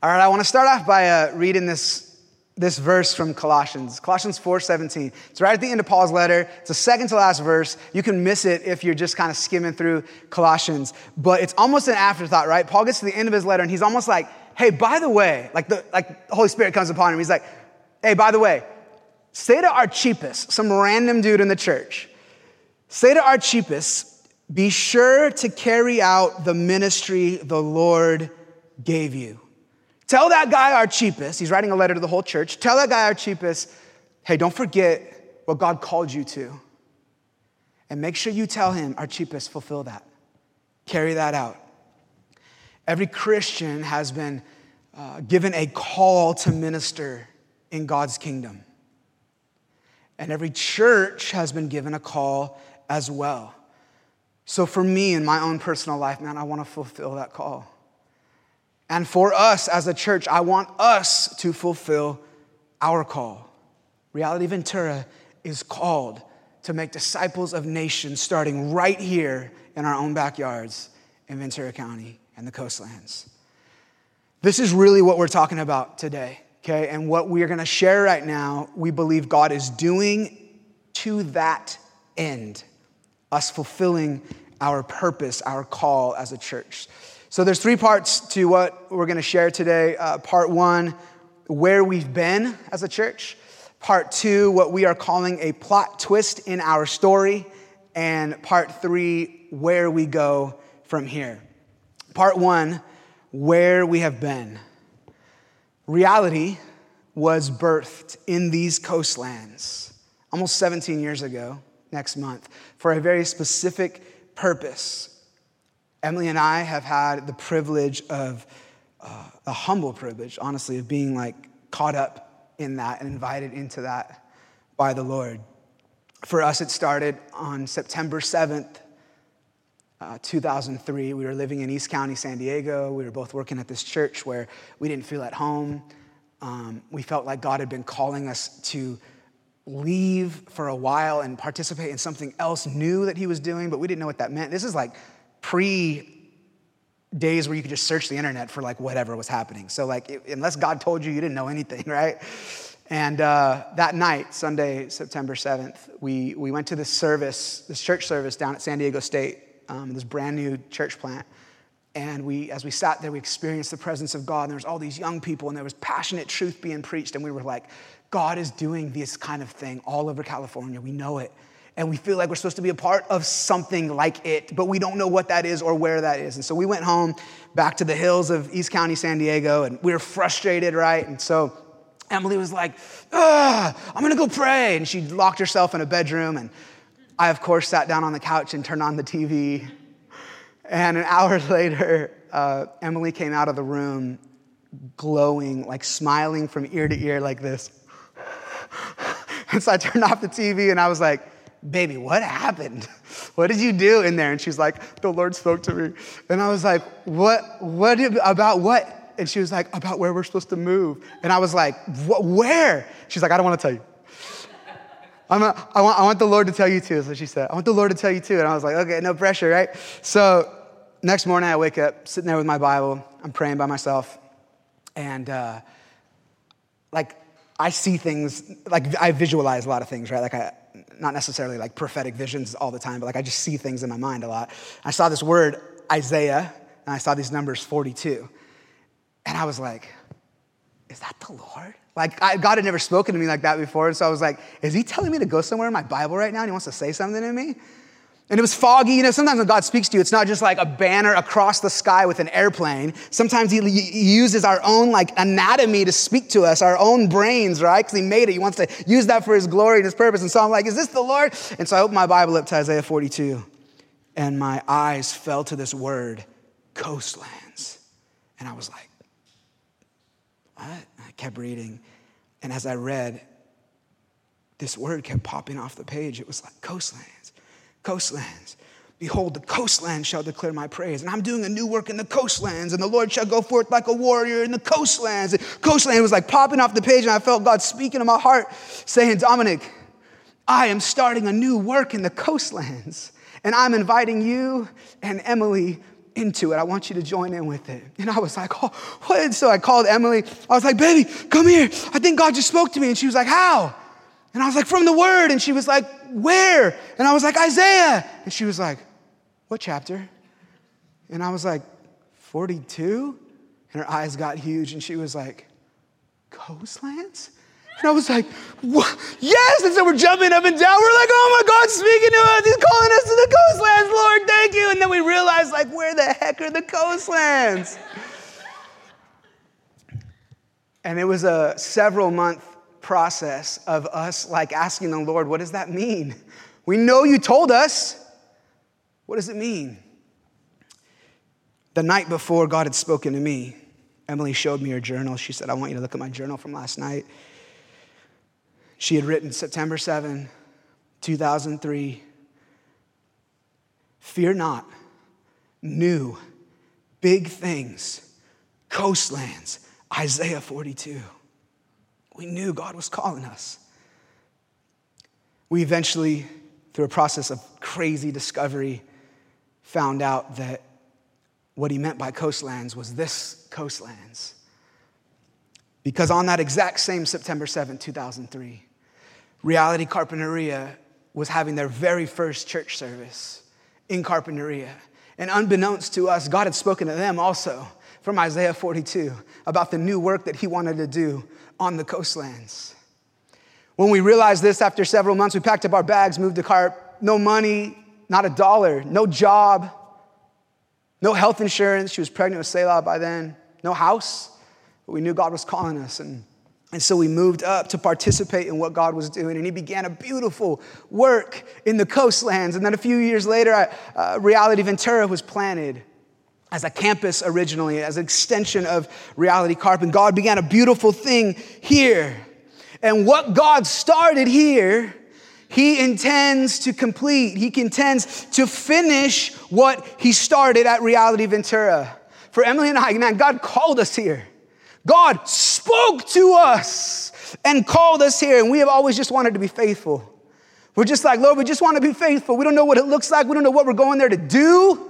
All right, I want to start off by uh, reading this, this verse from Colossians, Colossians 4.17. It's right at the end of Paul's letter. It's the second to last verse. You can miss it if you're just kind of skimming through Colossians, but it's almost an afterthought, right? Paul gets to the end of his letter and he's almost like, hey, by the way, like the, like the Holy Spirit comes upon him. He's like, hey, by the way, say to Archippus, some random dude in the church, say to Archippus, be sure to carry out the ministry the Lord gave you. Tell that guy Archippus, he's writing a letter to the whole church. Tell that guy Archippus, hey, don't forget what God called you to. And make sure you tell him, Archippus, fulfill that. Carry that out. Every Christian has been uh, given a call to minister in God's kingdom. And every church has been given a call as well. So for me in my own personal life, man, I want to fulfill that call. And for us as a church, I want us to fulfill our call. Reality Ventura is called to make disciples of nations starting right here in our own backyards in Ventura County and the coastlands. This is really what we're talking about today, okay? And what we are gonna share right now, we believe God is doing to that end, us fulfilling our purpose, our call as a church. So there's three parts to what we're going to share today. Uh, part one, where we've been as a church. Part two, what we are calling a plot twist in our story. And part three, where we go from here. Part one, where we have been. Reality was birthed in these coastlands almost 17 years ago, next month, for a very specific purpose. Emily and I have had the privilege of, uh, a humble privilege, honestly, of being like caught up in that and invited into that by the Lord. For us, it started on September 7th, uh, 2003. We were living in East County, San Diego. We were both working at this church where we didn't feel at home. Um, we felt like God had been calling us to leave for a while and participate in something else new that He was doing, but we didn't know what that meant. This is like pre days where you could just search the internet for like whatever was happening. So like it, unless God told you, you didn't know anything, right? And uh, that night, Sunday, September 7th, we, we went to this service, this church service down at San Diego State, um, this brand new church plant. And we, as we sat there, we experienced the presence of God. And there was all these young people, and there was passionate truth being preached. And we were like, God is doing this kind of thing all over California. We know it and we feel like we're supposed to be a part of something like it, but we don't know what that is or where that is. And so we went home back to the hills of East County, San Diego, and we were frustrated, right? And so Emily was like, I'm gonna go pray. And she locked herself in a bedroom. And I, of course, sat down on the couch and turned on the TV. And an hour later, uh, Emily came out of the room glowing, like smiling from ear to ear, like this. and so I turned off the TV and I was like, baby, what happened? What did you do in there? And she's like, the Lord spoke to me. And I was like, what, what about what? And she was like, about where we're supposed to move. And I was like, where? She's like, I don't want to tell you. I'm a, I, want, I want the Lord to tell you too, so she said. I want the Lord to tell you too. And I was like, okay, no pressure, right? So next morning I wake up, sitting there with my Bible. I'm praying by myself. And uh, like, I see things, like I visualize a lot of things, right? Like I, not necessarily like prophetic visions all the time, but like I just see things in my mind a lot. I saw this word, Isaiah, and I saw these numbers 42. And I was like, is that the Lord? Like, I, God had never spoken to me like that before. And so I was like, is he telling me to go somewhere in my Bible right now and he wants to say something to me? And it was foggy. You know, sometimes when God speaks to you, it's not just like a banner across the sky with an airplane. Sometimes he, uses our own like anatomy to speak to us, our own brains, right? Because he made it. He wants to use that for his glory and his purpose. And so I'm like, is this the Lord? And so I opened my Bible up to Isaiah 42, and my eyes fell to this word, coastlands. And I was like, what? I kept reading. And as I read, this word kept popping off the page. It was like coastlands coastlands. Behold, the coastlands shall declare my praise. And I'm doing a new work in the coastlands, and the Lord shall go forth like a warrior in the coastlands. And coastland was like popping off the page, and I felt God speaking to my heart, saying, Dominic, I am starting a new work in the coastlands, and I'm inviting you and Emily into it. I want you to join in with it. And I was like, oh, what? And so I called Emily. I was like, baby, come here. I think God just spoke to me. And she was like, how? And I was like, from the word. And she was like, where? And I was like, Isaiah. And she was like, what chapter? And I was like, 42? And her eyes got huge. And she was like, coastlands? And I was like, what? yes. And so we're jumping up and down. We're like, oh my God, speaking to us. He's calling us to the coastlands, Lord, thank you. And then we realized, like, where the heck are the coastlands? And it was a several month process of us like asking the Lord, what does that mean? We know you told us. What does it mean? The night before God had spoken to me, Emily showed me her journal. She said, I want you to look at my journal from last night. She had written September 7, 2003 Fear not, new, big things, coastlands, Isaiah 42. We knew God was calling us. We eventually, through a process of crazy discovery, found out that what he meant by coastlands was this coastlands. Because on that exact same September 7, 2003, Reality Carpinteria was having their very first church service in Carpinteria. And unbeknownst to us, God had spoken to them also from Isaiah 42 about the new work that He wanted to do on the coastlands. When we realized this after several months, we packed up our bags, moved to Carp, no money, not a dollar, no job, no health insurance. She was pregnant with Selah by then, no house. But we knew God was calling us. And and so we moved up to participate in what God was doing, and He began a beautiful work in the coastlands. And then a few years later, uh, Reality Ventura was planted as a campus originally, as an extension of Reality Carp. And God began a beautiful thing here. And what God started here, He intends to complete. He intends to finish what He started at Reality Ventura. For Emily and I, man, God called us here. God spoke to us and called us here, and we have always just wanted to be faithful. We're just like, Lord, we just want to be faithful. We don't know what it looks like. We don't know what we're going there to do.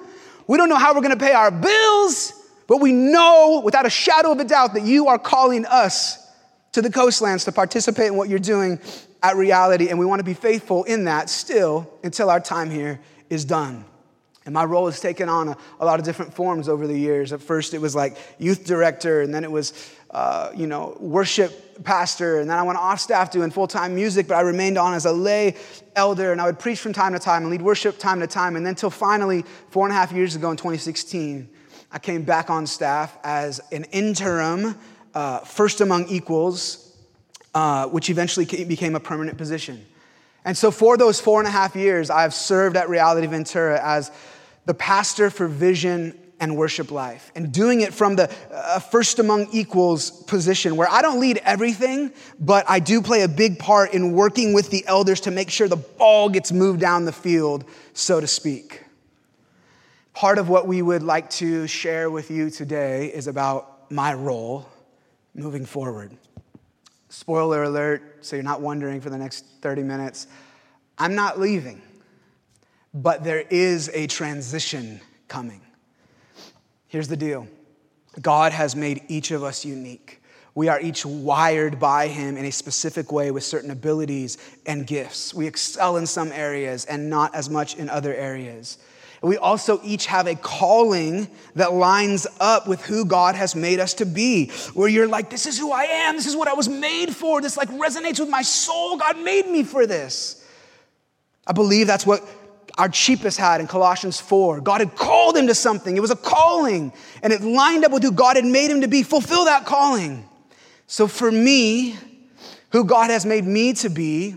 We don't know how we're going to pay our bills, but we know without a shadow of a doubt that you are calling us to the coastlands to participate in what you're doing at reality, and we want to be faithful in that still until our time here is done. And my role has taken on a, a, lot of different forms over the years. At first, it was like youth director, and then it was, uh, you know, worship pastor, and then I went off staff doing full time music, but I remained on as a lay elder, and I would preach from time to time and lead worship time to time. And then, until finally, four and a half years ago in 2016, I came back on staff as an interim, uh, first among equals, uh, which eventually became a permanent position. And so, for those four and a half years, I've served at Reality Ventura as the pastor for vision and worship life and doing it from the uh, first among equals position where I don't lead everything, but I do play a big part in working with the elders to make sure the ball gets moved down the field, so to speak. Part of what we would like to share with you today is about my role moving forward. Spoiler alert, so you're not wondering for the next 30 minutes, I'm not leaving but there is a transition coming. Here's the deal God has made each of us unique. We are each wired by Him in a specific way with certain abilities and gifts. We excel in some areas and not as much in other areas. We also each have a calling that lines up with who God has made us to be, where you're like, this is who I am, this is what I was made for, this like resonates with my soul. God made me for this. I believe that's what Archippus had in Colossians 4. God had called him to something. It was a calling, and it lined up with who God had made him to be. Fulfill that calling. So for me, who God has made me to be,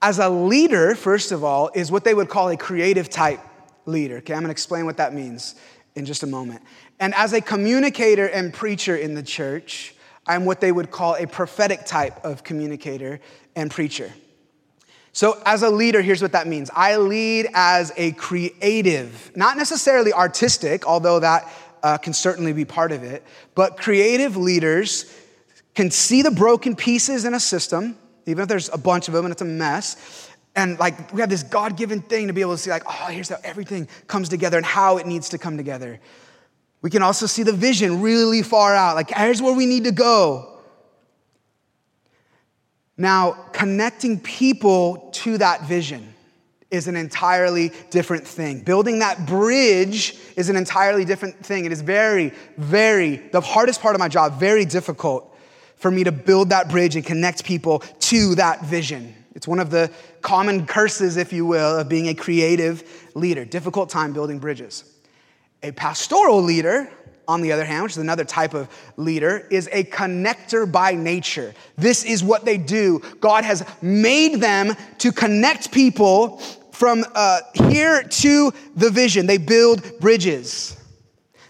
as a leader, first of all, is what they would call a creative type leader. Okay, I'm gonna explain what that means in just a moment. And as a communicator and preacher in the church, I'm what they would call a prophetic type of communicator and preacher. So, as a leader, here's what that means I lead as a creative, not necessarily artistic, although that uh, can certainly be part of it, but creative leaders can see the broken pieces in a system, even if there's a bunch of them and it's a mess, And like we have this God given thing to be able to see, like, oh, here's how everything comes together and how it needs to come together. We can also see the vision really far out. Like, here's where we need to go. Now, connecting people to that vision is an entirely different thing. Building that bridge is an entirely different thing. It is very, very, the hardest part of my job, very difficult for me to build that bridge and connect people to that vision. It's one of the common curses, if you will, of being a creative leader. Difficult time building bridges. A pastoral leader, on the other hand, which is another type of leader, is a connector by nature. This is what they do. God has made them to connect people from uh, here to the vision. They build bridges.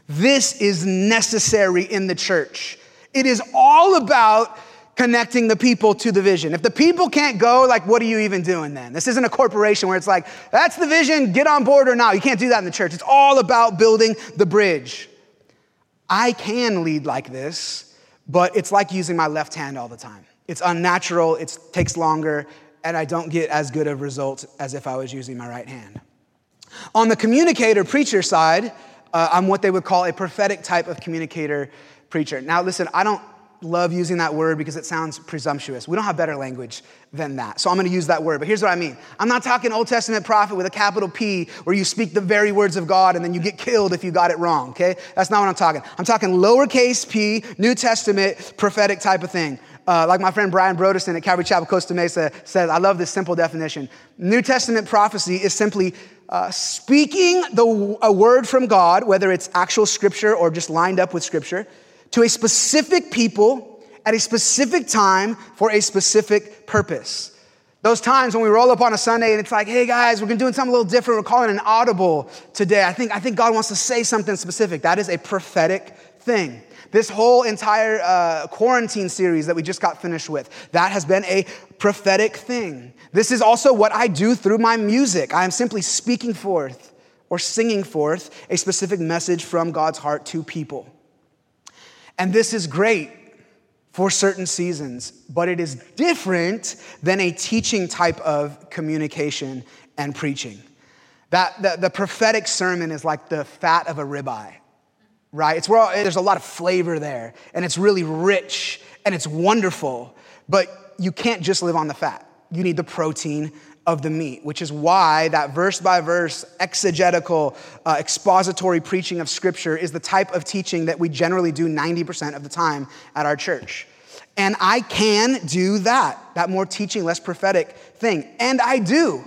This is necessary in the church. It is all about connecting the people to the vision. If the people can't go, like, what are you even doing then? This isn't a corporation where it's like, that's the vision, get on board or not. You can't do that in the church. It's all about building the bridge. I can lead like this, but it's like using my left hand all the time. It's unnatural, it takes longer, and I don't get as good of results as if I was using my right hand. On the communicator preacher side, uh, I'm what they would call a prophetic type of communicator preacher. Now, listen, I don't love using that word because it sounds presumptuous. We don't have better language than that. So I'm going to use that word. But here's what I mean I'm not talking Old Testament prophet with a capital P where you speak the very words of God and then you get killed if you got it wrong, okay? That's not what I'm talking. I'm talking lowercase p, New Testament, prophetic type of thing. Uh, like my friend Brian Broderson at Calvary Chapel Costa Mesa says, I love this simple definition. New Testament prophecy is simply uh, speaking the, a word from God, whether it's actual scripture or just lined up with scripture to a specific people at a specific time for a specific purpose. Those times when we roll up on a Sunday and it's like, hey guys, we're gonna doing something a little different. We're calling an audible today. I think, I think God wants to say something specific. That is a prophetic thing. This whole entire uh, quarantine series that we just got finished with, that has been a prophetic thing. This is also what I do through my music. I am simply speaking forth or singing forth a specific message from God's heart to people. And this is great for certain seasons, but it is different than a teaching type of communication and preaching. That the, the prophetic sermon is like the fat of a ribeye, right? It's where there's a lot of flavor there, and it's really rich and it's wonderful, but you can't just live on the fat. You need the protein of the meat, which is why that verse by verse, exegetical, uh, expository preaching of Scripture is the type of teaching that we generally do 90% of the time at our church. And I can do that, that more teaching, less prophetic thing. And I do.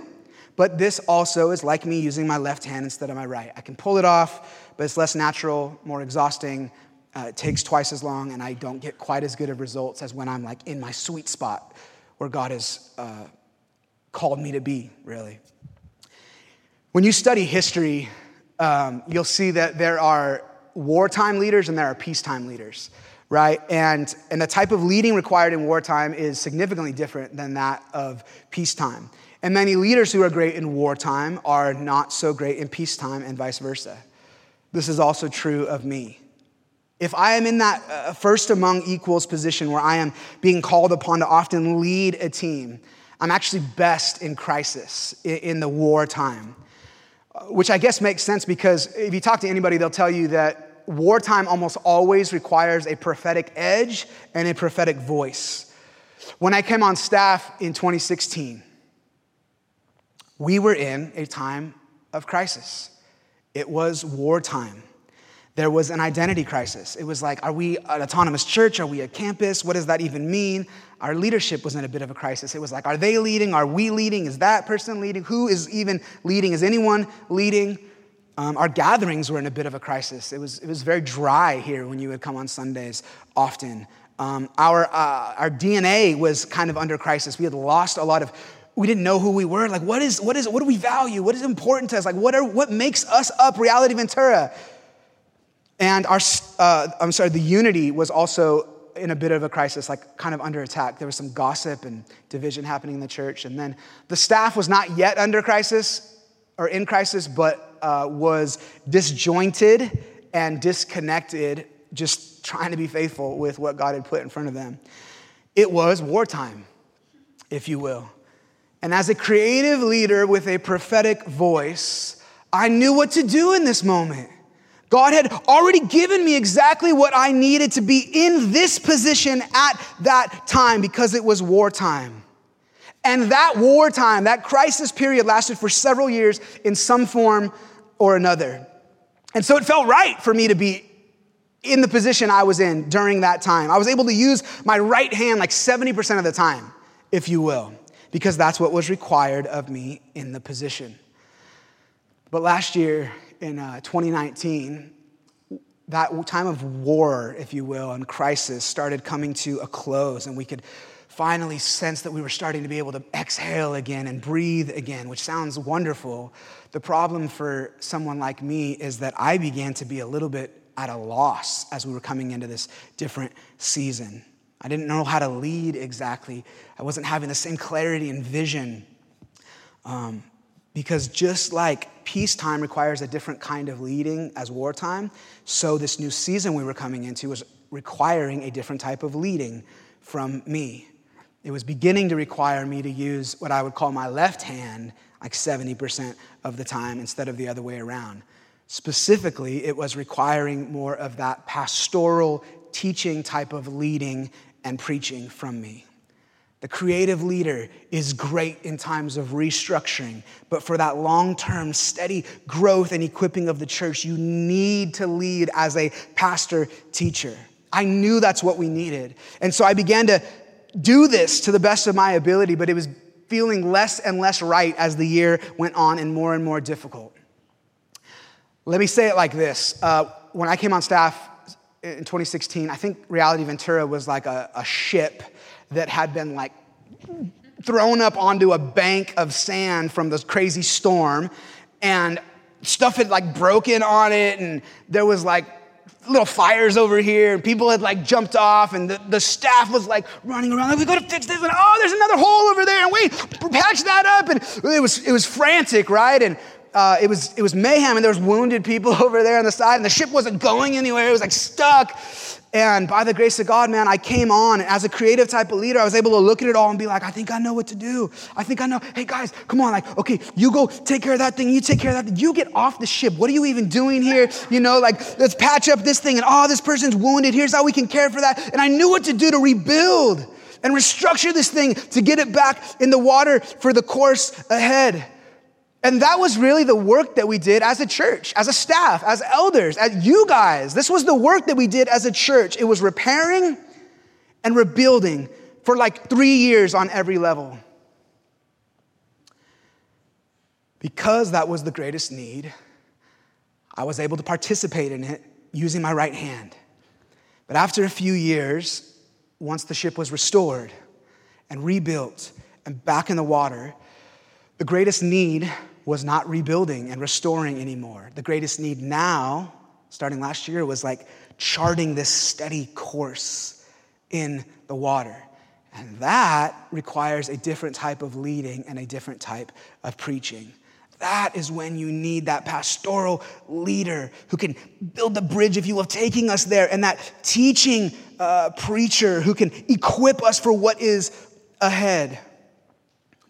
But this also is like me using my left hand instead of my right. I can pull it off, but it's less natural, more exhausting. Uh, it takes twice as long, and I don't get quite as good of results as when I'm like in my sweet spot where God is. Uh, called me to be, really. When you study history, um, you'll see that there are wartime leaders and there are peacetime leaders, right? And, and the type of leading required in wartime is significantly different than that of peacetime. And many leaders who are great in wartime are not so great in peacetime, and vice versa. This is also true of me. If I am in that uh, first among equals position where I am being called upon to often lead a team, I'm actually best in crisis, in the wartime, uh, which I guess makes sense because if you talk to anybody, they'll tell you that wartime almost always requires a prophetic edge and a prophetic voice. When I came on staff in 2016, we were in a time of crisis. It was wartime there was an identity crisis. It was like, are we an autonomous church? Are we a campus? What does that even mean? Our leadership was in a bit of a crisis. It was like, are they leading? Are we leading? Is that person leading? Who is even leading? Is anyone leading? Um, our gatherings were in a bit of a crisis. It was, it was very dry here when you would come on Sundays often. Um, our, uh, our DNA was kind of under crisis. We had lost a lot of we didn't know who we were. Like, what is, what is, what do we value? What is important to us? Like, what are, what makes us up, Reality Ventura? And our, uh, I'm sorry, the unity was also in a bit of a crisis, like kind of under attack. There was some gossip and division happening in the church. And then the staff was not yet under crisis or in crisis, but uh, was disjointed and disconnected, just trying to be faithful with what God had put in front of them. It was wartime, if you will. And as a creative leader with a prophetic voice, I knew what to do in this moment. God had already given me exactly what I needed to be in this position at that time because it was wartime. And that wartime, that crisis period lasted for several years in some form or another. And so it felt right for me to be in the position I was in during that time. I was able to use my right hand like 70% of the time, if you will, because that's what was required of me in the position. But last year in uh, 2019, that time of war, if you will, and crisis started coming to a close, and we could finally sense that we were starting to be able to exhale again and breathe again, which sounds wonderful. The problem for someone like me is that I began to be a little bit at a loss as we were coming into this different season. I didn't know how to lead exactly. I wasn't having the same clarity and vision. Um, because just like peacetime requires a different kind of leading as wartime, so this new season we were coming into was requiring a different type of leading from me. It was beginning to require me to use what I would call my left hand like 70% of the time instead of the other way around. Specifically, it was requiring more of that pastoral teaching type of leading and preaching from me. The creative leader is great in times of restructuring, but for that long term, steady growth and equipping of the church, you need to lead as a pastor teacher. I knew that's what we needed. And so I began to do this to the best of my ability, but it was feeling less and less right as the year went on and more and more difficult. Let me say it like this. Uh, when I came on staff in 2016, I think Reality Ventura was like a, a ship that had been like thrown up onto a bank of sand from this crazy storm, and stuff had like broken on it, and there was like little fires over here, and people had like jumped off, and the, the staff was like running around, like, we gotta fix this, and oh, there's another hole over there, and wait, patch that up, and it was it was frantic, right? And uh, it, was, it was mayhem and there was wounded people over there on the side and the ship wasn't going anywhere. It was like stuck. And by the grace of God, man, I came on as a creative type of leader. I was able to look at it all and be like, I think I know what to do. I think I know. Hey guys, come on. Like, okay, you go take care of that thing. You take care of that thing. You get off the ship. What are you even doing here? You know, like, let's patch up this thing. And oh, this person's wounded. Here's how we can care for that. And I knew what to do to rebuild and restructure this thing to get it back in the water for the course ahead. And that was really the work that we did as a church, as a staff, as elders, as you guys. This was the work that we did as a church. It was repairing and rebuilding for like three years on every level. Because that was the greatest need, I was able to participate in it using my right hand. But after a few years, once the ship was restored and rebuilt and back in the water, the greatest need was not rebuilding and restoring anymore. The greatest need now, starting last year, was like charting this steady course in the water. And that requires a different type of leading and a different type of preaching. That is when you need that pastoral leader who can build the bridge, if you will, taking us there, and that teaching uh, preacher who can equip us for what is ahead.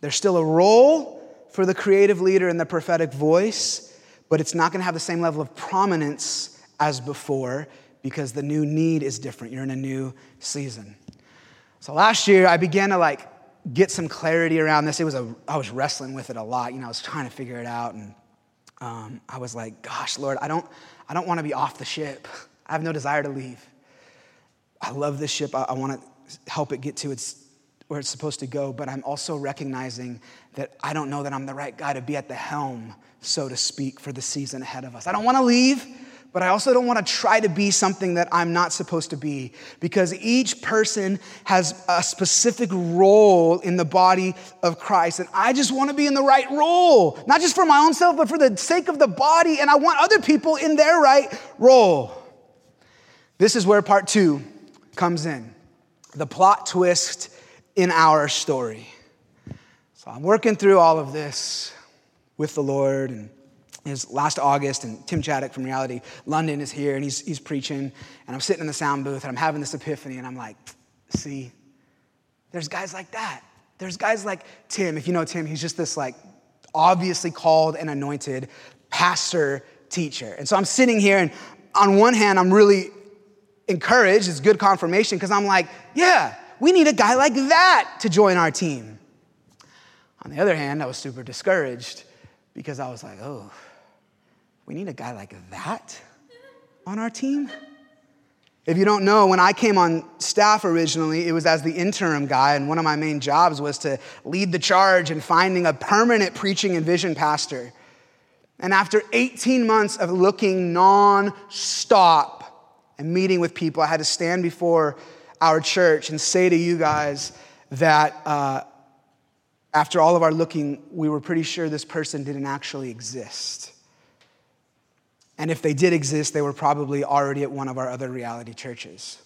There's still a role for the creative leader and the prophetic voice, but it's not going to have the same level of prominence as before because the new need is different. You're in a new season. So last year, I began to like get some clarity around this. It was a, I was wrestling with it a lot. You know, I was trying to figure it out, and um, I was like, "Gosh, Lord, I don't, I don't want to be off the ship. I have no desire to leave. I love this ship. I, I want to help it get to its where it's supposed to go, but I'm also recognizing that I don't know that I'm the right guy to be at the helm, so to speak, for the season ahead of us. I don't want to leave, but I also don't want to try to be something that I'm not supposed to be because each person has a specific role in the body of Christ. And I just want to be in the right role, not just for my own self, but for the sake of the body. And I want other people in their right role. This is where part two comes in the plot twist in our story. So I'm working through all of this with the Lord and it's last August, and Tim Chaddick from Reality London is here, and he's, he's preaching, and I'm sitting in the sound booth, and I'm having this epiphany, and I'm like, see, there's guys like that There's guys like Tim. If you know Tim, he's just this like obviously called and anointed pastor teacher. And so I'm sitting here, and on one hand, I'm really encouraged. It's good confirmation because I'm like, yeah, we need a guy like that to join our team. On the other hand, I was super discouraged because I was like, oh, we need a guy like that on our team? If you don't know, when I came on staff originally, it was as the interim guy, and one of my main jobs was to lead the charge in finding a permanent preaching and vision pastor. And after 18 months of looking non-stop and meeting with people, I had to stand before our church and say to you guys that uh, after all of our looking, we were pretty sure this person didn't actually exist. And if they did exist, they were probably already at one of our other reality churches.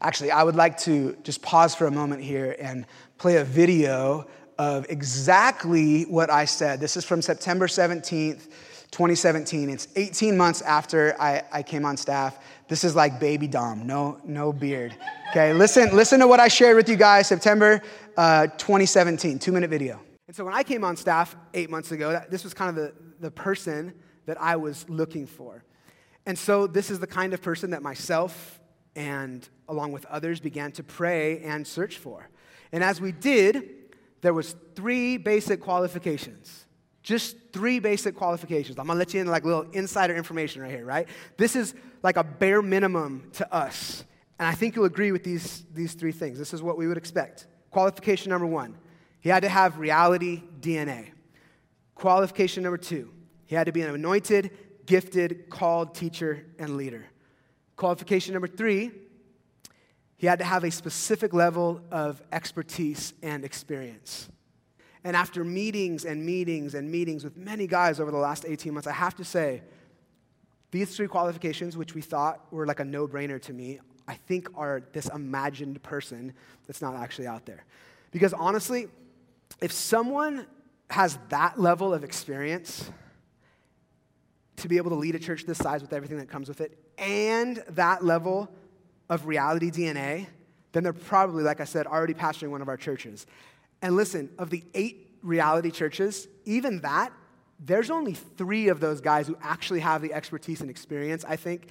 Actually, I would like to just pause for a moment here and play a video of exactly what I said. This is from September 17th, 2017. It's 18 months after I, I came on staff. This is like baby Dom, no, no beard. Okay, listen, listen to what I shared with you guys September uh, 2017, two minute video. And so when I came on staff eight months ago, this was kind of the, the person that I was looking for. And so this is the kind of person that myself and along with others began to pray and search for. And as we did, there was three basic qualifications. Just three basic qualifications. I'm gonna let you in like little insider information right here, right? This is like a bare minimum to us. And I think you'll agree with these, these three things. This is what we would expect. Qualification number one, he had to have reality DNA. Qualification number two, he had to be an anointed, gifted, called teacher and leader. Qualification number three, he had to have a specific level of expertise and experience. And after meetings and meetings and meetings with many guys over the last 18 months, I have to say, these three qualifications, which we thought were like a no brainer to me, I think are this imagined person that's not actually out there. Because honestly, if someone has that level of experience to be able to lead a church this size with everything that comes with it, and that level of reality DNA, then they're probably, like I said, already pastoring one of our churches. And listen, of the eight reality churches, even that, there's only three of those guys who actually have the expertise and experience, I think,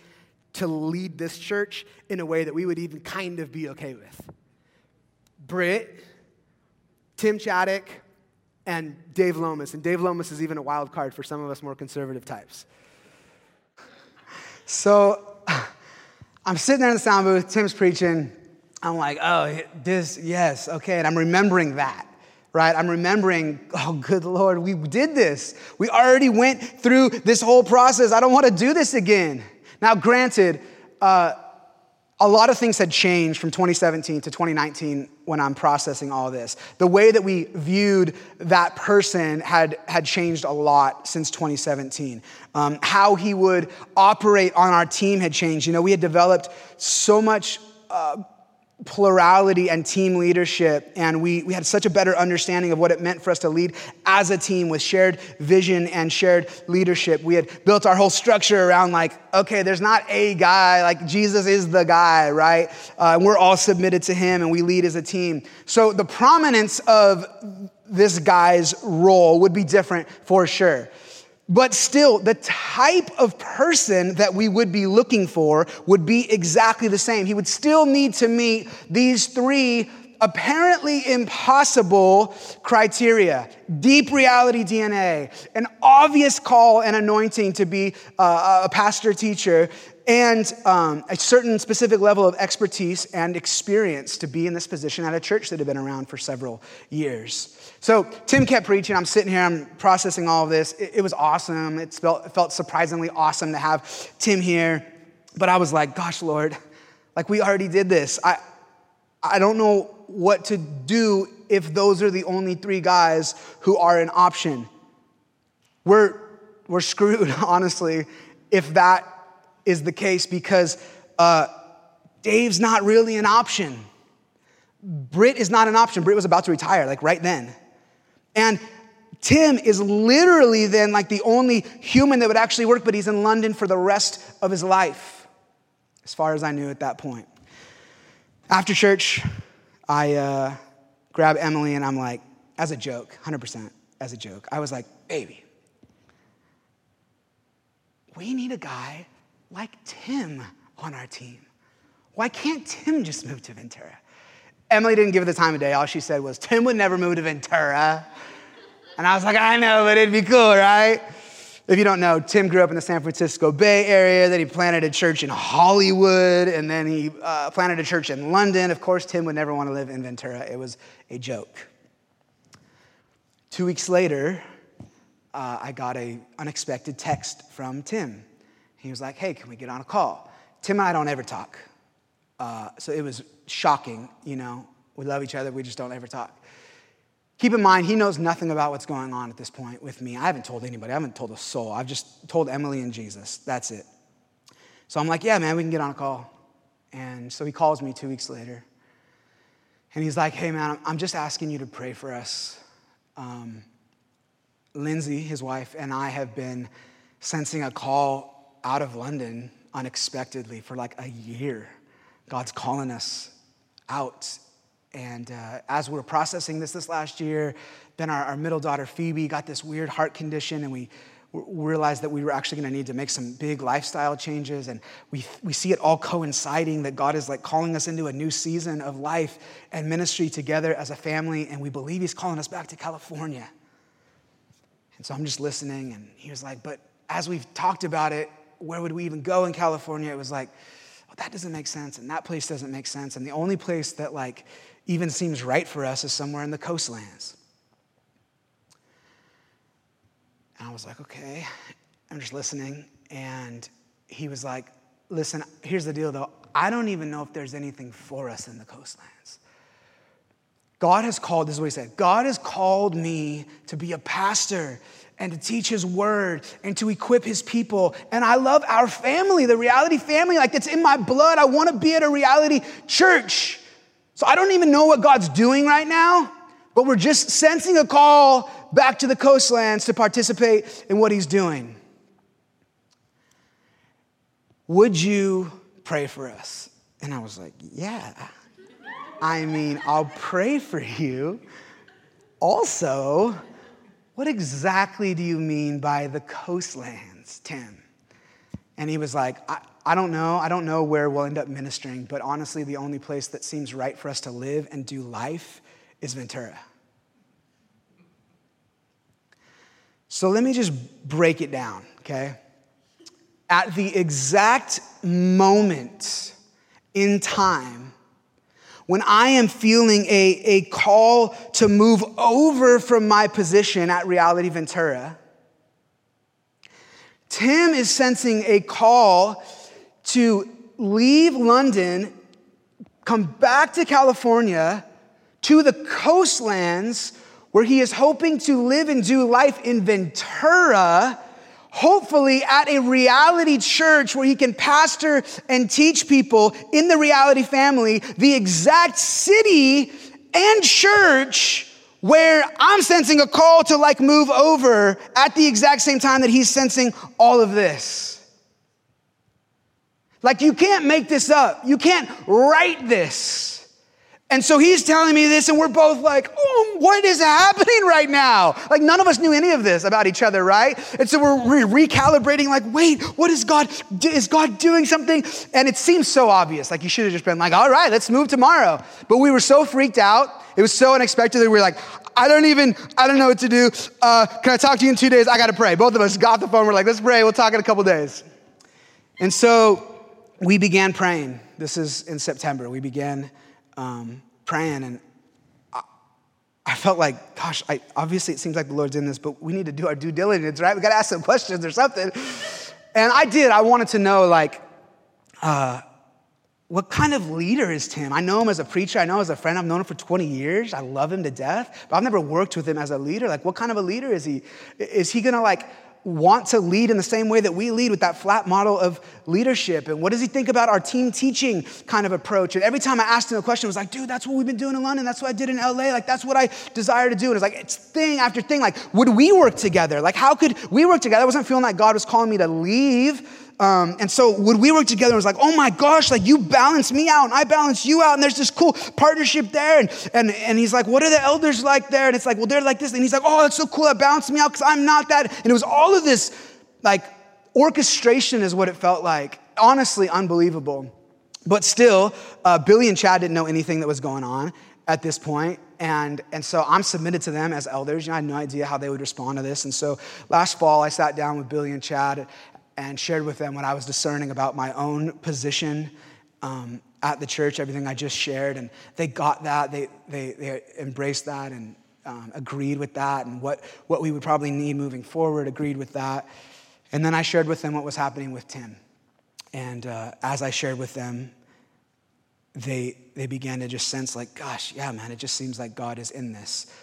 to lead this church in a way that we would even kind of be okay with. Britt, Tim Chaddick, and Dave Lomas. And Dave Lomas is even a wild card for some of us more conservative types. So I'm sitting there in the sound booth, Tim's preaching. I'm like, oh, this, yes, okay. And I'm remembering that, right? I'm remembering, oh, good Lord, we did this. We already went through this whole process. I don't want to do this again. Now, granted, uh, a lot of things had changed from 2017 to 2019 when I'm processing all this. The way that we viewed that person had, had changed a lot since 2017. Um, how he would operate on our team had changed. You know, we had developed so much. Uh, plurality and team leadership. And we, we had such a better understanding of what it meant for us to lead as a team with shared vision and shared leadership. We had built our whole structure around, like, okay, there's not a guy, like, Jesus is the guy, right? Uh, and we're all submitted to him and we lead as a team. So the prominence of this guy's role would be different for sure. But still, the type of person that we would be looking for would be exactly the same. He would still need to meet these three apparently impossible criteria deep reality DNA, an obvious call and anointing to be uh, a pastor teacher, and um, a certain specific level of expertise and experience to be in this position at a church that had been around for several years. So Tim kept preaching. I'm sitting here, I'm processing all of this. It, it was awesome. It felt, it felt surprisingly awesome to have Tim here. But I was like, gosh, Lord, like we already did this. I, I don't know what to do if those are the only three guys who are an option. We're, we're screwed, honestly, if that is the case, because uh, Dave's not really an option. Britt is not an option. Britt was about to retire, like right then. And Tim is literally then like the only human that would actually work, but he's in London for the rest of his life, as far as I knew at that point. After church, I, uh, grab Emily, and I'm like, as a joke, 100% as a joke, I was like, baby, we need a guy like Tim on our team. Why can't Tim just move to Ventura? Emily didn't give it the time of day. All she said was, Tim would never move to Ventura. And I was like, I know, but it'd be cool, right? If you don't know, Tim grew up in the San Francisco Bay Area, then he planted a church in Hollywood, and then he uh, planted a church in London. Of course, Tim would never want to live in Ventura. It was a joke. Two weeks later, uh, I got an unexpected text from Tim. He was like, hey, can we get on a call? Tim and I don't ever talk. Uh, so it was shocking, you know. We love each other, we just don't ever talk. Keep in mind, he knows nothing about what's going on at this point with me. I haven't told anybody, I haven't told a soul. I've just told Emily and Jesus. That's it. So I'm like, yeah, man, we can get on a call. And so he calls me two weeks later. And he's like, hey, man, I'm just asking you to pray for us. Um, Lindsay, his wife, and I have been sensing a call out of London unexpectedly for like a year. God's calling us out and uh, as we were processing this this last year, then our, our, middle daughter Phoebe got this weird heart condition, and we realized that we were actually going to need to make some big lifestyle changes. And we, we see it all coinciding that God is like calling us into a new season of life and ministry together as a family, and we believe He's calling us back to California. And so I'm just listening, and he was like, But as we've talked about it, where would we even go in California? It was like, well, that doesn't make sense, and that place doesn't make sense. And the only place that like even seems right for us is somewhere in the coastlands. And I was like, okay. I'm just listening. And he was like, listen, here's the deal though. I don't even know if there's anything for us in the coastlands. God has called, this is what he said God has called me to be a pastor and to teach his word and to equip his people. And I love our family, the reality family, like it's in my blood. I want to be at a reality church. So I don't even know what God's doing right now, but we're just sensing a call back to the coastlands to participate in what He's doing. Would you pray for us? And I was like, Yeah. I mean, I'll pray for you. Also, what exactly do you mean by the coastlands, Tim? And he was like, I, I don't know. I don't know where we'll end up ministering, but honestly, the only place that seems right for us to live and do life is Ventura. So let me just break it down, okay? At the exact moment in time when I am feeling a, a call to move over from my position at Reality Ventura, Tim is sensing a call to leave London, come back to California, to the coastlands, where he is hoping to live and do life in Ventura, hopefully at a reality church where he can pastor and teach people in the reality family the exact city and church where I'm sensing a call to like move over at the exact same time that he's sensing all of this. Like, you can't make this up. You can't write this. And so he's telling me this, and we're both like, oh, what is happening right now? Like, none of us knew any of this about each other, right? And so we're re- recalibrating, like, wait, what is God, is God doing something? And it seems so obvious. Like, you should have just been like, all right, let's move tomorrow. But we were so freaked out. It was so unexpected that we were like, I don't even, I don't know what to do. Uh, can I talk to you in two days? I got to pray. Both of us got the phone. We're like, let's pray. We'll talk in a couple days. And so we began praying. This is in September. We began um, praying, and I, I, felt like, gosh, I, obviously it seems like the Lord's in this, but we need to do our due diligence, right? We got to ask some questions or something. And I did. I wanted to know, like, uh, what kind of leader is Tim? I know him as a preacher. I know him as a friend. I've known him for 20 years. I love him to death, but I've never worked with him as a leader. Like, what kind of a leader is he? Is he gonna like want to lead in the same way that we lead with that flat model of leadership? And what does he think about our team teaching kind of approach? And every time I asked him a question, it was like, dude, that's what we've been doing in London. That's what I did in LA. Like, that's what I desire to do. And it's like, it's thing after thing. Like, would we work together? Like, how could we work together? I wasn't feeling like God was calling me to leave Um, and so when we worked together, it was like, oh my gosh, like you balance me out and I balance you out. And there's this cool partnership there. And, and, and he's like, what are the elders like there? And it's like, well, they're like this. And he's like, oh, that's so cool. That balanced me out because I'm not that. And it was all of this like orchestration is what it felt like. Honestly, unbelievable. But still, uh, Billy and Chad didn't know anything that was going on at this point. And, and so I'm submitted to them as elders. You know, I had no idea how they would respond to this. And so last fall, I sat down with Billy and Chad and shared with them what I was discerning about my own position um, at the church, everything I just shared. And they got that, they, they, they embraced that and um, agreed with that, and what, what we would probably need moving forward, agreed with that. And then I shared with them what was happening with Tim. And uh, as I shared with them, they, they began to just sense, like, gosh, yeah, man, it just seems like God is in this.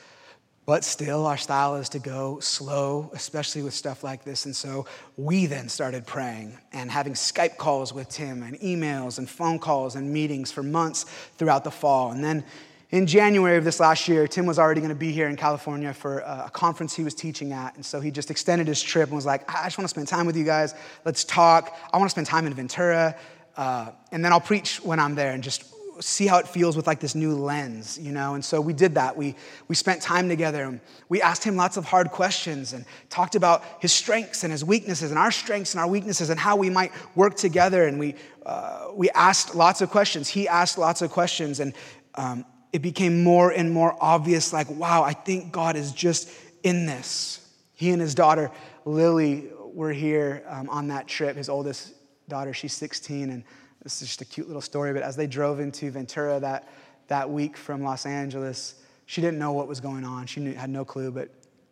But still, our style is to go slow, especially with stuff like this. And so we then started praying and having Skype calls with Tim and emails and phone calls and meetings for months throughout the fall. And then in January of this last year, Tim was already going to be here in California for a conference he was teaching at. And so he just extended his trip and was like, I just want to spend time with you guys. Let's talk. I want to spend time in Ventura. Uh, and then I'll preach when I'm there and just see how it feels with like this new lens, you know? And so we did that. We, we spent time together and we asked him lots of hard questions and talked about his strengths and his weaknesses and our strengths and our weaknesses and how we might work together. And we, uh, we asked lots of questions. He asked lots of questions. And um, it became more and more obvious like, wow, I think God is just in this. He and his daughter, Lily, were here um, on that trip. His oldest daughter, she's 16. And this is just a cute little story, but as they drove into Ventura that, that week from Los Angeles, she didn't know what was going on. She knew, had no clue, but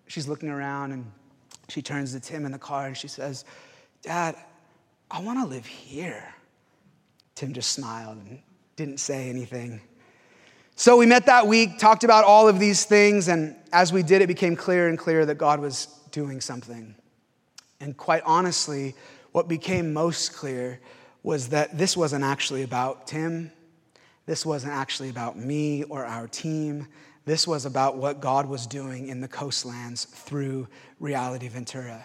she's looking around and she turns to Tim in the car and she says, Dad, I want to live here. Tim just smiled and didn't say anything. So we met that week, talked about all of these things, and as we did, it became clear and clear that God was doing something. And quite honestly, what became most clear was that this wasn't actually about Tim. This wasn't actually about me or our team. This was about what God was doing in the coastlands through Reality Ventura.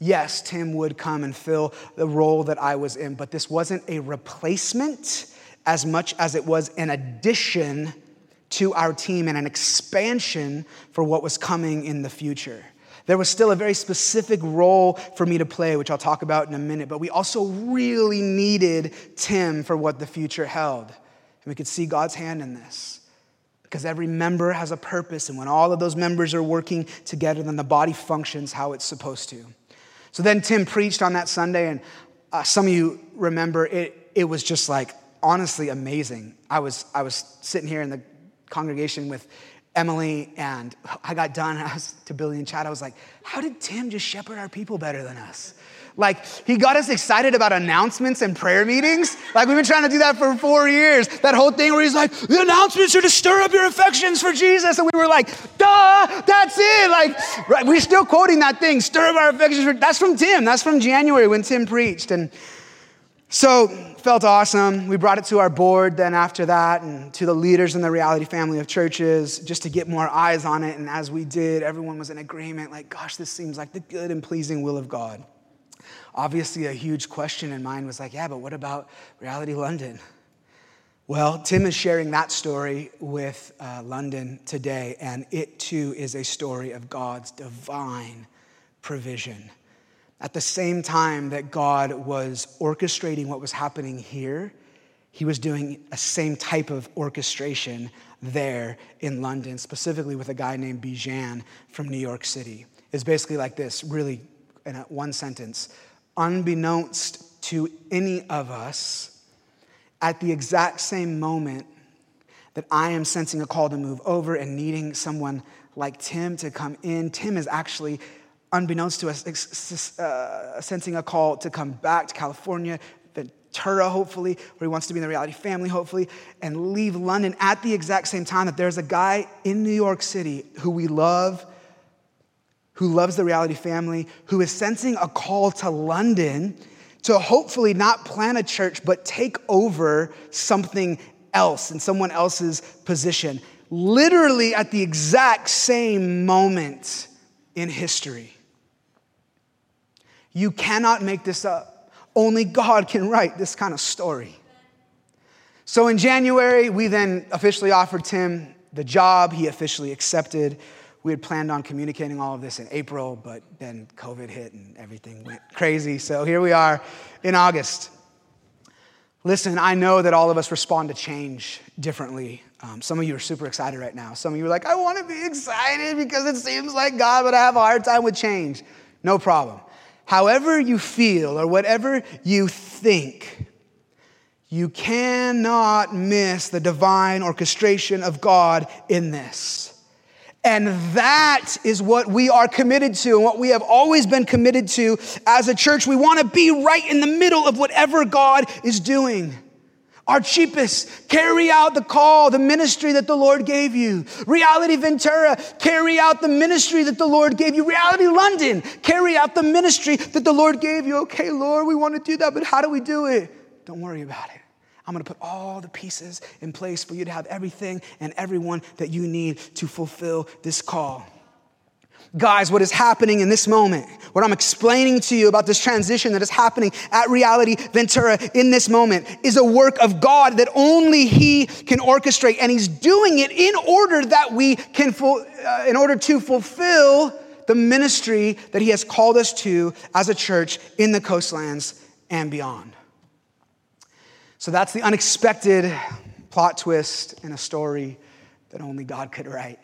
Yes, Tim would come and fill the role that I was in, but this wasn't a replacement as much as it was an addition to our team and an expansion for what was coming in the future. There was still a very specific role for me to play, which I'll talk about in a minute, but we also really needed Tim for what the future held. And we could see God's hand in this because every member has a purpose, and when all of those members are working together, then the body functions how it's supposed to. So then Tim preached on that Sunday, and uh, some of you remember it, it was just like honestly amazing. I was, I was sitting here in the congregation with Emily, and I got done. I was to Billy and Chad. I was like, how did Tim just shepherd our people better than us? Like, he got us excited about announcements and prayer meetings. Like, we've been trying to do that for four years. That whole thing where he's like, the announcements are to stir up your affections for Jesus. And we were like, duh, that's it. Like, right, we're still quoting that thing, stir up our affections. For, that's from Tim. That's from January when Tim preached. And so, felt awesome. We brought it to our board then after that and to the leaders in the reality family of churches just to get more eyes on it. And as we did, everyone was in agreement like, gosh, this seems like the good and pleasing will of God. Obviously, a huge question in mind was like, yeah, but what about Reality London? Well, Tim is sharing that story with uh, London today, and it too is a story of God's divine provision. At the same time that God was orchestrating what was happening here, he was doing a same type of orchestration there in London, specifically with a guy named Bijan from New York City. It's basically like this, really, in one sentence. Unbeknownst to any of us, at the exact same moment that I am sensing a call to move over and needing someone like Tim to come in, Tim is actually unbeknownst to us, uh, sensing a call to come back to California, Ventura, hopefully, where he wants to be in the reality family, hopefully, and leave London at the exact same time that there's a guy in New York City who we love, who loves the reality family, who is sensing a call to London to hopefully not plan a church, but take over something else in someone else's position, literally at the exact same moment in history. You cannot make this up. Only God can write this kind of story. So in January, we then officially offered Tim the job. He officially accepted. We had planned on communicating all of this in April, but then COVID hit and everything went crazy. So here we are in August. Listen, I know that all of us respond to change differently. Um, some of you are super excited right now. Some of you are like, I want to be excited because it seems like God, but I have a hard time with change. No problem. However, you feel or whatever you think, you cannot miss the divine orchestration of God in this. And that is what we are committed to and what we have always been committed to as a church. We want to be right in the middle of whatever God is doing. Archippus, carry out the call, the ministry that the Lord gave you. Reality Ventura, carry out the ministry that the Lord gave you. Reality London, carry out the ministry that the Lord gave you. Okay, Lord, we want to do that, but how do we do it? Don't worry about it. I'm going to put all the pieces in place for you to have everything and everyone that you need to fulfill this call. Guys, what is happening in this moment, what I'm explaining to you about this transition that is happening at Reality Ventura in this moment, is a work of God that only He can orchestrate. And He's doing it in order that we can, uh, in order to fulfill the ministry that He has called us to as a church in the coastlands and beyond. So that's the unexpected plot twist in a story that only God could write.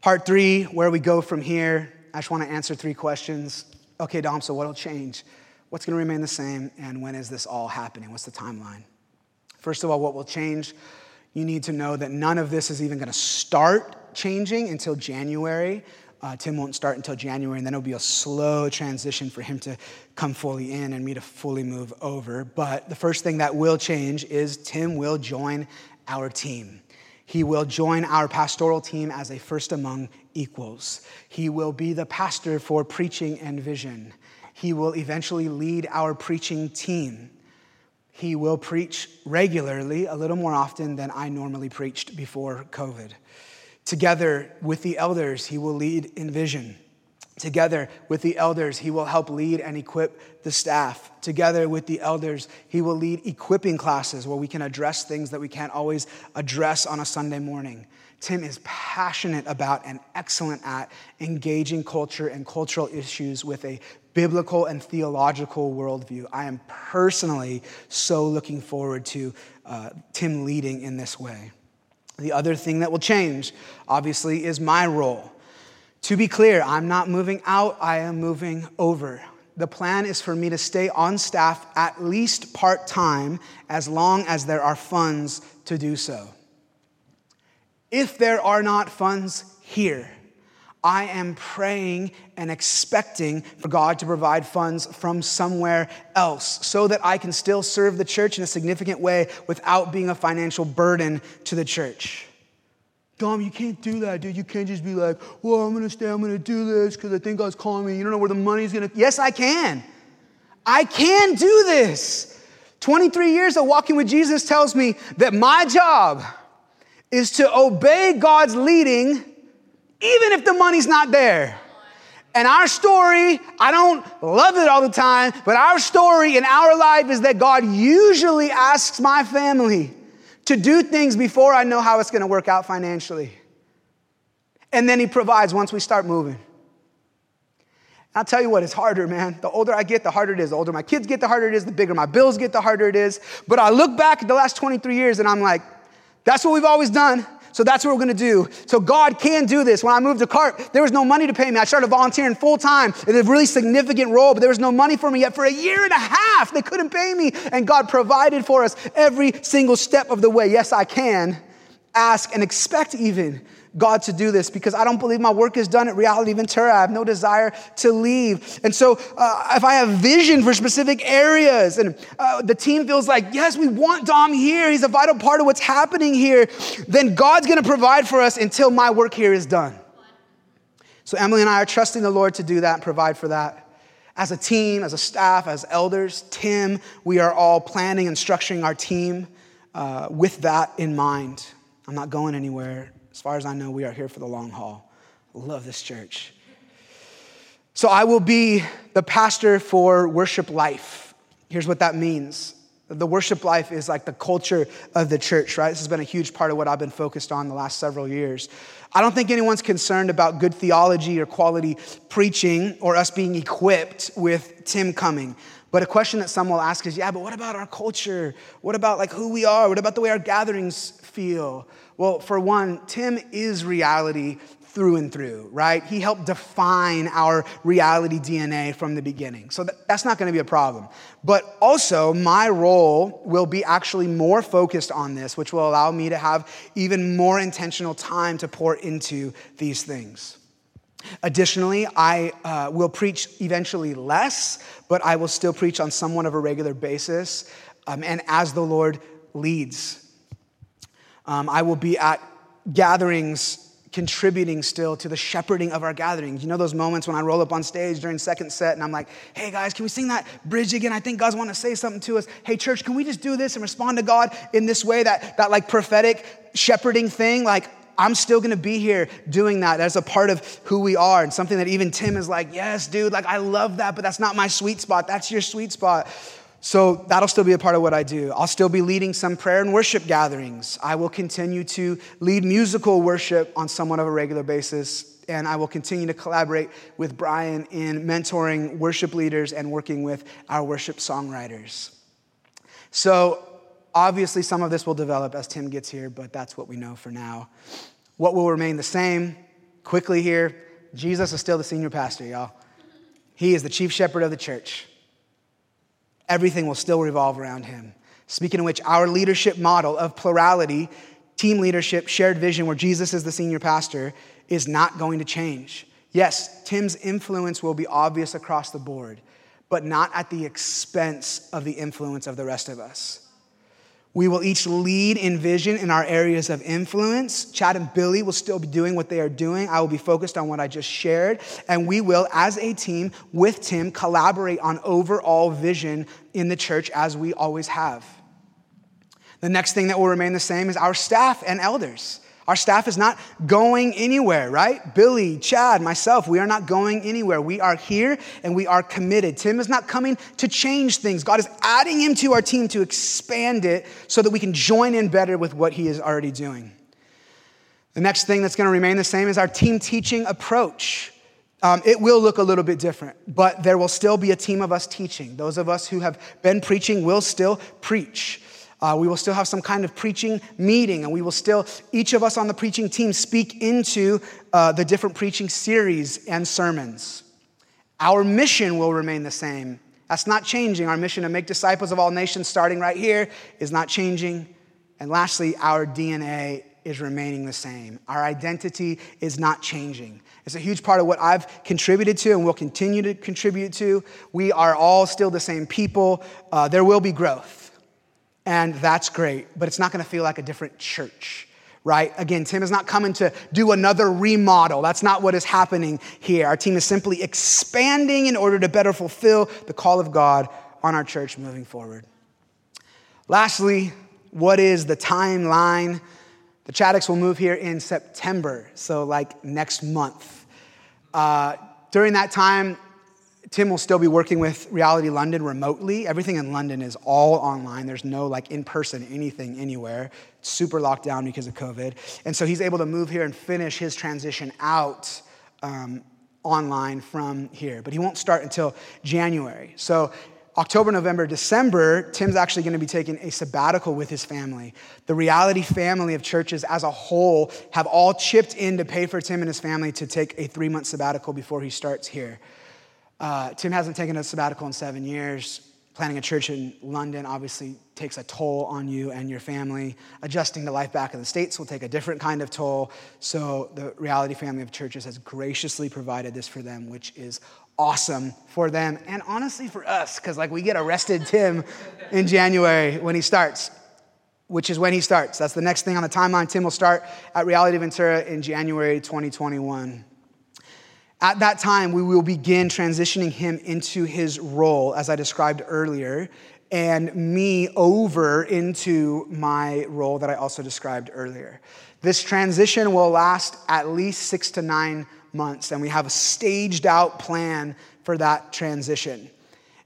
Part three, where we go from here, I just want to answer three questions. Okay, Dom, so what'll change? What's going to remain the same? And when is this all happening? What's the timeline? First of all, what will change? You need to know that none of this is even going to start changing until January. Uh, Tim won't start until January, and then it'll be a slow transition for him to come fully in and me to fully move over. But the first thing that will change is Tim will join our team. He will join our pastoral team as a first among equals. He will be the pastor for preaching and vision. He will eventually lead our preaching team. He will preach regularly, a little more often than I normally preached before COVID. Together with the elders, he will lead in vision. Together with the elders, he will help lead and equip the staff. Together with the elders, he will lead equipping classes where we can address things that we can't always address on a Sunday morning. Tim is passionate about and excellent at engaging culture and cultural issues with a biblical and theological worldview. I am personally so looking forward to uh, Tim leading in this way. The other thing that will change, obviously, is my role. To be clear, I'm not moving out, I am moving over. The plan is for me to stay on staff at least part time as long as there are funds to do so. If there are not funds here, I am praying and expecting for God to provide funds from somewhere else so that I can still serve the church in a significant way without being a financial burden to the church. Dom, you can't do that, dude. You can't just be like, well, I'm gonna stay, I'm gonna do this because I think God's calling me. You don't know where the money's gonna. Yes, I can. I can do this. 23 years of walking with Jesus tells me that my job is to obey God's leading even if the money's not there. And our story, I don't love it all the time, but our story in our life is that God usually asks my family to do things before I know how it's gonna work out financially. And then He provides once we start moving. I'll tell you what, it's harder, man. The older I get, the harder it is. The older my kids get, the harder it is. The bigger my bills get, the harder it is. But I look back at the last 23 years and I'm like, that's what we've always done. So that's what we're gonna do. So God can do this. When I moved to CART, there was no money to pay me. I started volunteering full time in a really significant role, but there was no money for me yet. For a year and a half, they couldn't pay me. And God provided for us every single step of the way. Yes, I can ask and expect even God to do this because I don't believe my work is done at Reality Ventura. I have no desire to leave. And so, uh, if I have vision for specific areas and uh, the team feels like, yes, we want Dom here, he's a vital part of what's happening here, then God's gonna provide for us until my work here is done. So, Emily and I are trusting the Lord to do that and provide for that. As a team, as a staff, as elders, Tim, we are all planning and structuring our team uh, with that in mind. I'm not going anywhere as far as I know, we are here for the long haul. Love this church. So I will be the pastor for worship life. Here's what that means. The worship life is like the culture of the church, right? This has been a huge part of what I've been focused on the last several years. I don't think anyone's concerned about good theology or quality preaching or us being equipped with Tim coming. But a question that some will ask is, yeah, but what about our culture? What about like who we are? What about the way our gatherings feel? Well, for one, Tim is reality through and through, right? He helped define our reality DNA from the beginning. So that's not going to be a problem. But also, my role will be actually more focused on this, which will allow me to have even more intentional time to pour into these things. Additionally, I uh, will preach eventually less, but I will still preach on somewhat of a regular basis um, and as the Lord leads. Um, I will be at gatherings contributing still to the shepherding of our gatherings. You know those moments when I roll up on stage during second set and I'm like, hey guys, can we sing that bridge again? I think God's want to say something to us. Hey church, can we just do this and respond to God in this way, that, that like prophetic shepherding thing? Like, I'm still gonna be here doing that as a part of who we are and something that even Tim is like, yes, dude, like I love that, but that's not my sweet spot. That's your sweet spot. So that'll still be a part of what I do. I'll still be leading some prayer and worship gatherings. I will continue to lead musical worship on somewhat of a regular basis. And I will continue to collaborate with Brian in mentoring worship leaders and working with our worship songwriters. So, obviously, some of this will develop as Tim gets here, but that's what we know for now. What will remain the same? Quickly here Jesus is still the senior pastor, y'all. He is the chief shepherd of the church everything will still revolve around him. Speaking of which, our leadership model of plurality, team leadership, shared vision, where Jesus is the senior pastor, is not going to change. Yes, Tim's influence will be obvious across the board, but not at the expense of the influence of the rest of us. We will each lead in vision in our areas of influence. Chad and Billy will still be doing what they are doing. I will be focused on what I just shared. And we will, as a team with Tim, collaborate on overall vision in the church as we always have. The next thing that will remain the same is our staff and elders. Our staff is not going anywhere, right? Billy, Chad, myself, we are not going anywhere. We are here and we are committed. Tim is not coming to change things. God is adding him to our team to expand it so that we can join in better with what he is already doing. The next thing that's going to remain the same is our team teaching approach. Um, it will look a little bit different, but there will still be a team of us teaching. Those of us who have been preaching will still preach. Uh, we will still have some kind of preaching meeting, and we will still, each of us on the preaching team, speak into uh, the different preaching series and sermons. Our mission will remain the same. That's not changing. Our mission to make disciples of all nations, starting right here, is not changing. And lastly, our DNA is remaining the same. Our identity is not changing. It's a huge part of what I've contributed to and will continue to contribute to. We are all still the same people. Uh, there will be growth and that's great, but it's not gonna feel like a different church, right? Again, Tim is not coming to do another remodel. That's not what is happening here. Our team is simply expanding in order to better fulfill the call of God on our church moving forward. Lastly, what is the timeline? The Chaddicks will move here in September, so like next month. Uh, during that time, Tim will still be working with Reality London remotely. Everything in London is all online. There's no like in person anything anywhere. It's super locked down because of COVID. And so he's able to move here and finish his transition out um, online from here. But he won't start until January. So October, November, December, Tim's actually going to be taking a sabbatical with his family. The reality family of churches as a whole have all chipped in to pay for Tim and his family to take a three month sabbatical before he starts here. Uh, Tim hasn't taken a sabbatical in seven years. Planning a church in London obviously takes a toll on you and your family. Adjusting to life back in the States will take a different kind of toll. So, the reality family of churches has graciously provided this for them, which is awesome for them and honestly for us, because like we get arrested Tim in January when he starts, which is when he starts. That's the next thing on the timeline. Tim will start at Reality Ventura in January 2021. At that time, we will begin transitioning him into his role, as I described earlier, and me over into my role that I also described earlier. This transition will last at least six to nine months, and we have a staged out plan for that transition.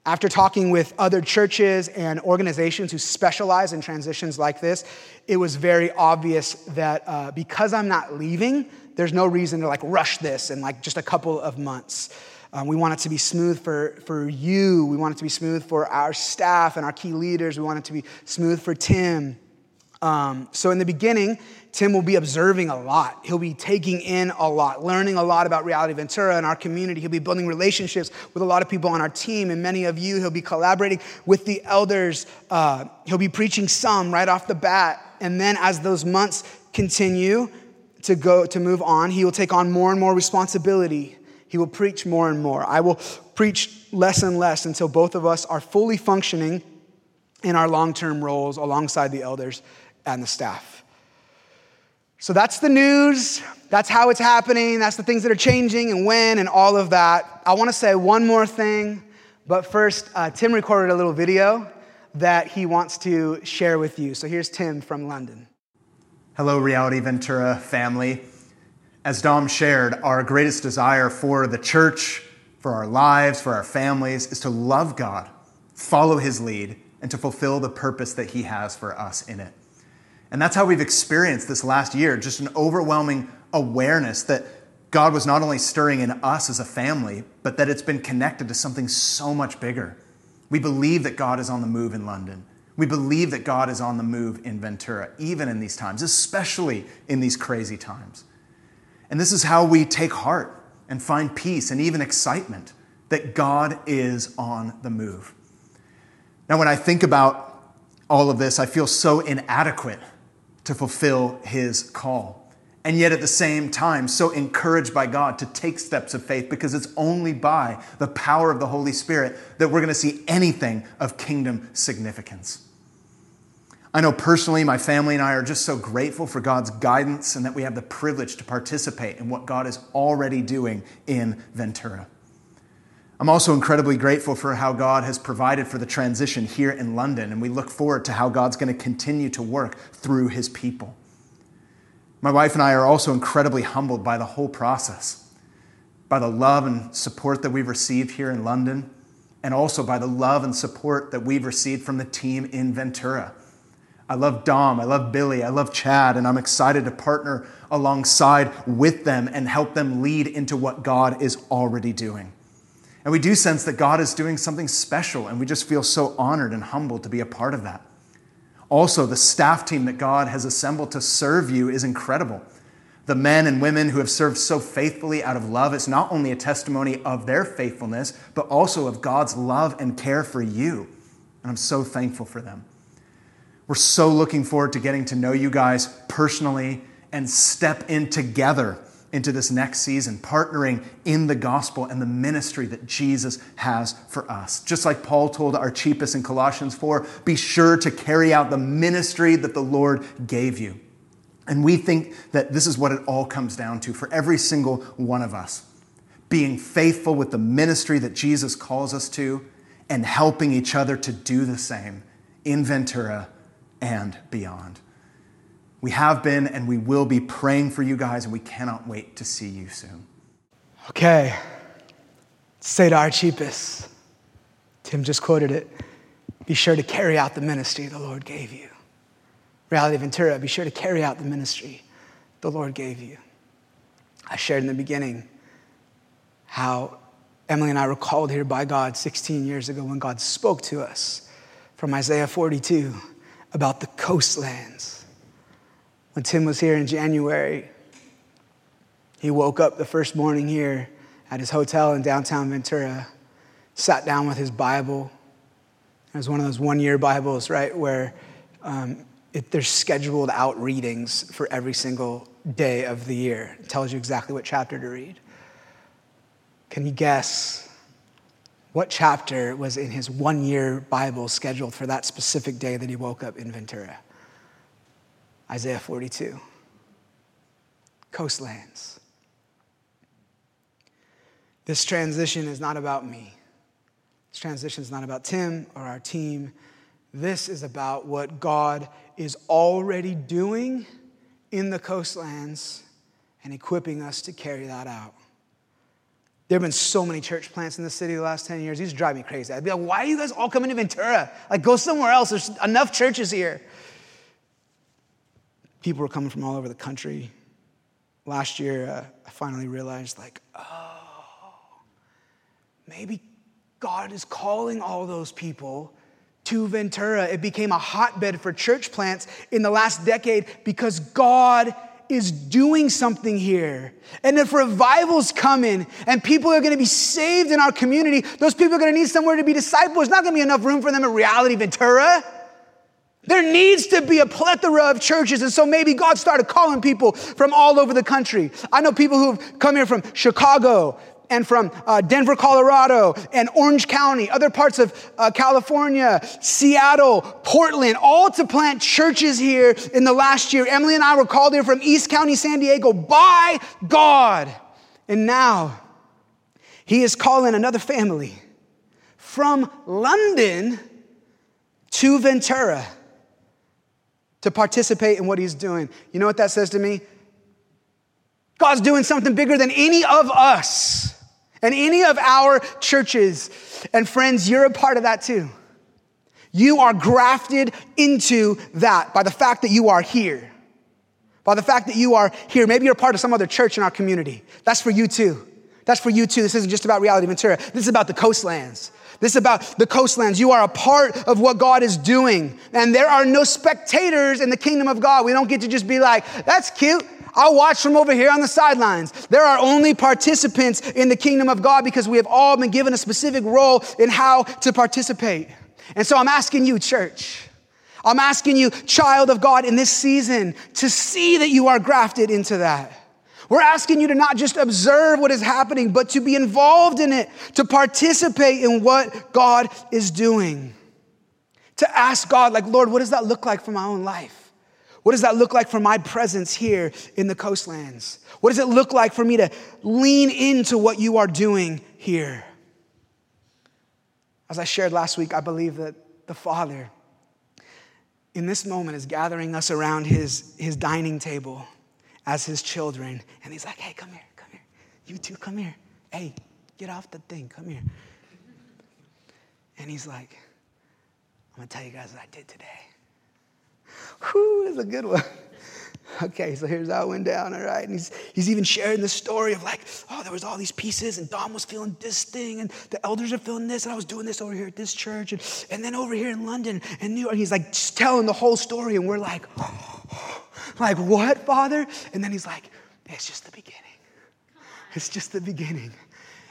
After talking with other churches and organizations who specialize in transitions like this, it was very obvious that uh, because I'm not leaving, there's no reason to like rush this in like just a couple of months. Um, we want it to be smooth for, for you. We want it to be smooth for our staff and our key leaders. We want it to be smooth for Tim. Um, so, in the beginning, Tim will be observing a lot. He'll be taking in a lot, learning a lot about Reality Ventura and our community. He'll be building relationships with a lot of people on our team and many of you. He'll be collaborating with the elders. Uh, he'll be preaching some right off the bat. And then, as those months continue to go to move on, he will take on more and more responsibility. He will preach more and more. I will preach less and less until both of us are fully functioning in our long term roles alongside the elders and the staff. So that's the news. That's how it's happening. That's the things that are changing and when and all of that. I want to say one more thing, but first, uh, Tim recorded a little video that he wants to share with you. So here's Tim from London. Hello, Reality Ventura family. As Dom shared, our greatest desire for the church, for our lives, for our families is to love God, follow his lead, and to fulfill the purpose that he has for us in it. And that's how we've experienced this last year just an overwhelming awareness that God was not only stirring in us as a family, but that it's been connected to something so much bigger. We believe that God is on the move in London. We believe that God is on the move in Ventura, even in these times, especially in these crazy times. And this is how we take heart and find peace and even excitement that God is on the move. Now, when I think about all of this, I feel so inadequate to fulfill his call. And yet, at the same time, so encouraged by God to take steps of faith because it's only by the power of the Holy Spirit that we're going to see anything of kingdom significance. I know personally, my family and I are just so grateful for God's guidance and that we have the privilege to participate in what God is already doing in Ventura. I'm also incredibly grateful for how God has provided for the transition here in London, and we look forward to how God's going to continue to work through his people. My wife and I are also incredibly humbled by the whole process, by the love and support that we've received here in London, and also by the love and support that we've received from the team in Ventura. I love Dom, I love Billy, I love Chad, and I'm excited to partner alongside with them and help them lead into what God is already doing. And we do sense that God is doing something special, and we just feel so honored and humbled to be a part of that. Also, the staff team that God has assembled to serve you is incredible. The men and women who have served so faithfully out of love is not only a testimony of their faithfulness, but also of God's love and care for you. And I'm so thankful for them. We're so looking forward to getting to know you guys personally and step in together into this next season, partnering in the gospel and the ministry that Jesus has for us. Just like Paul told our Archippus in Colossians 4 be sure to carry out the ministry that the Lord gave you. And we think that this is what it all comes down to for every single one of us being faithful with the ministry that Jesus calls us to and helping each other to do the same in Ventura and beyond. We have been and we will be praying for you guys, and we cannot wait to see you soon. Okay. Say to Archippus, Tim just quoted it be sure to carry out the ministry the Lord gave you. Reality Ventura, be sure to carry out the ministry the Lord gave you. I shared in the beginning how Emily and I were called here by God 16 years ago when God spoke to us from Isaiah 42 about the coastlands when Tim was here in January, he woke up the first morning here at his hotel in downtown Ventura, sat down with his Bible. It was one of those one year Bibles, right, where um, it, there's scheduled out readings for every single day of the year. It tells you exactly what chapter to read. Can you guess what chapter was in his one year Bible scheduled for that specific day that he woke up in Ventura? Isaiah 42. Coastlands. This transition is not about me. This transition is not about Tim or our team. This is about what God is already doing in the coastlands and equipping us to carry that out. There have been so many church plants in the city the last 10 years. These drive me crazy. I'd be like, why are you guys all coming to Ventura? Like, go somewhere else. There's enough churches here. People were coming from all over the country. Last year, uh, I finally realized, like, oh, maybe God is calling all those people to Ventura. It became a hotbed for church plants in the last decade because God is doing something here. And if revival's coming and people are gonna be saved in our community, those people are gonna need somewhere to be discipled. There's not gonna be enough room for them in Reality Ventura. There needs to be a plethora of churches. And so maybe God started calling people from all over the country. I know people who've come here from Chicago, and from uh, Denver, Colorado, and Orange County, other parts of uh, California, Seattle, Portland, all to plant churches here in the last year. Emily and I were called here from East County, San Diego by God. And now he is calling another family from London to Ventura to participate in what he's doing. You know what that says to me? God's doing something bigger than any of us and any of our churches. And friends, you're a part of that too. You are grafted into that by the fact that you are here. By the fact that you are here. Maybe you're a part of some other church in our community. That's for you too. That's for you too. This isn't just about Reality Ventura. This is about the coastlands. This is about the coastlands. You are a part of what God is doing. And there are no spectators in the kingdom of God. We don't get to just be like, that's cute. I'll watch from over here on the sidelines. There are only participants in the kingdom of God because we have all been given a specific role in how to participate. And so I'm asking you, church, I'm asking you, child of God, in this season to see that you are grafted into that. We're asking you to not just observe what is happening, but to be involved in it, to participate in what God is doing. To ask God, like, Lord, what does that look like for my own life? What does that look like for my presence here in the coastlands? What does it look like for me to lean into what you are doing here? As I shared last week, I believe that the Father in this moment is gathering us around his, his dining table as his children. And he's like, hey, come here, come here. You two, come here. Hey, get off the thing, come here. And he's like, I'm gonna tell you guys what I did today. Whew, that's a good one. Okay, so here's how it went down, all right? And he's, he's even sharing the story of like, oh, there was all these pieces, and Dom was feeling this thing, and the elders are feeling this, and I was doing this over here at this church, and, and then over here in London, and New York. He's like just telling the whole story, and we're like, like, what, Father? And then he's like, it's just the beginning. It's just the beginning.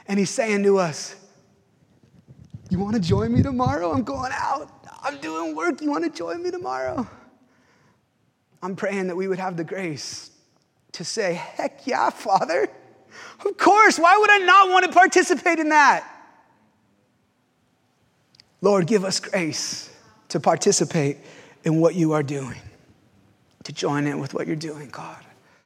And he's saying to us, you want to join me tomorrow? I'm going out. I'm doing work. You want to join me tomorrow? I'm praying that we would have the grace to say, heck yeah, Father. Of course, why would I not want to participate in that? Lord, give us grace to participate in what you are doing, to join in with what you're doing, God.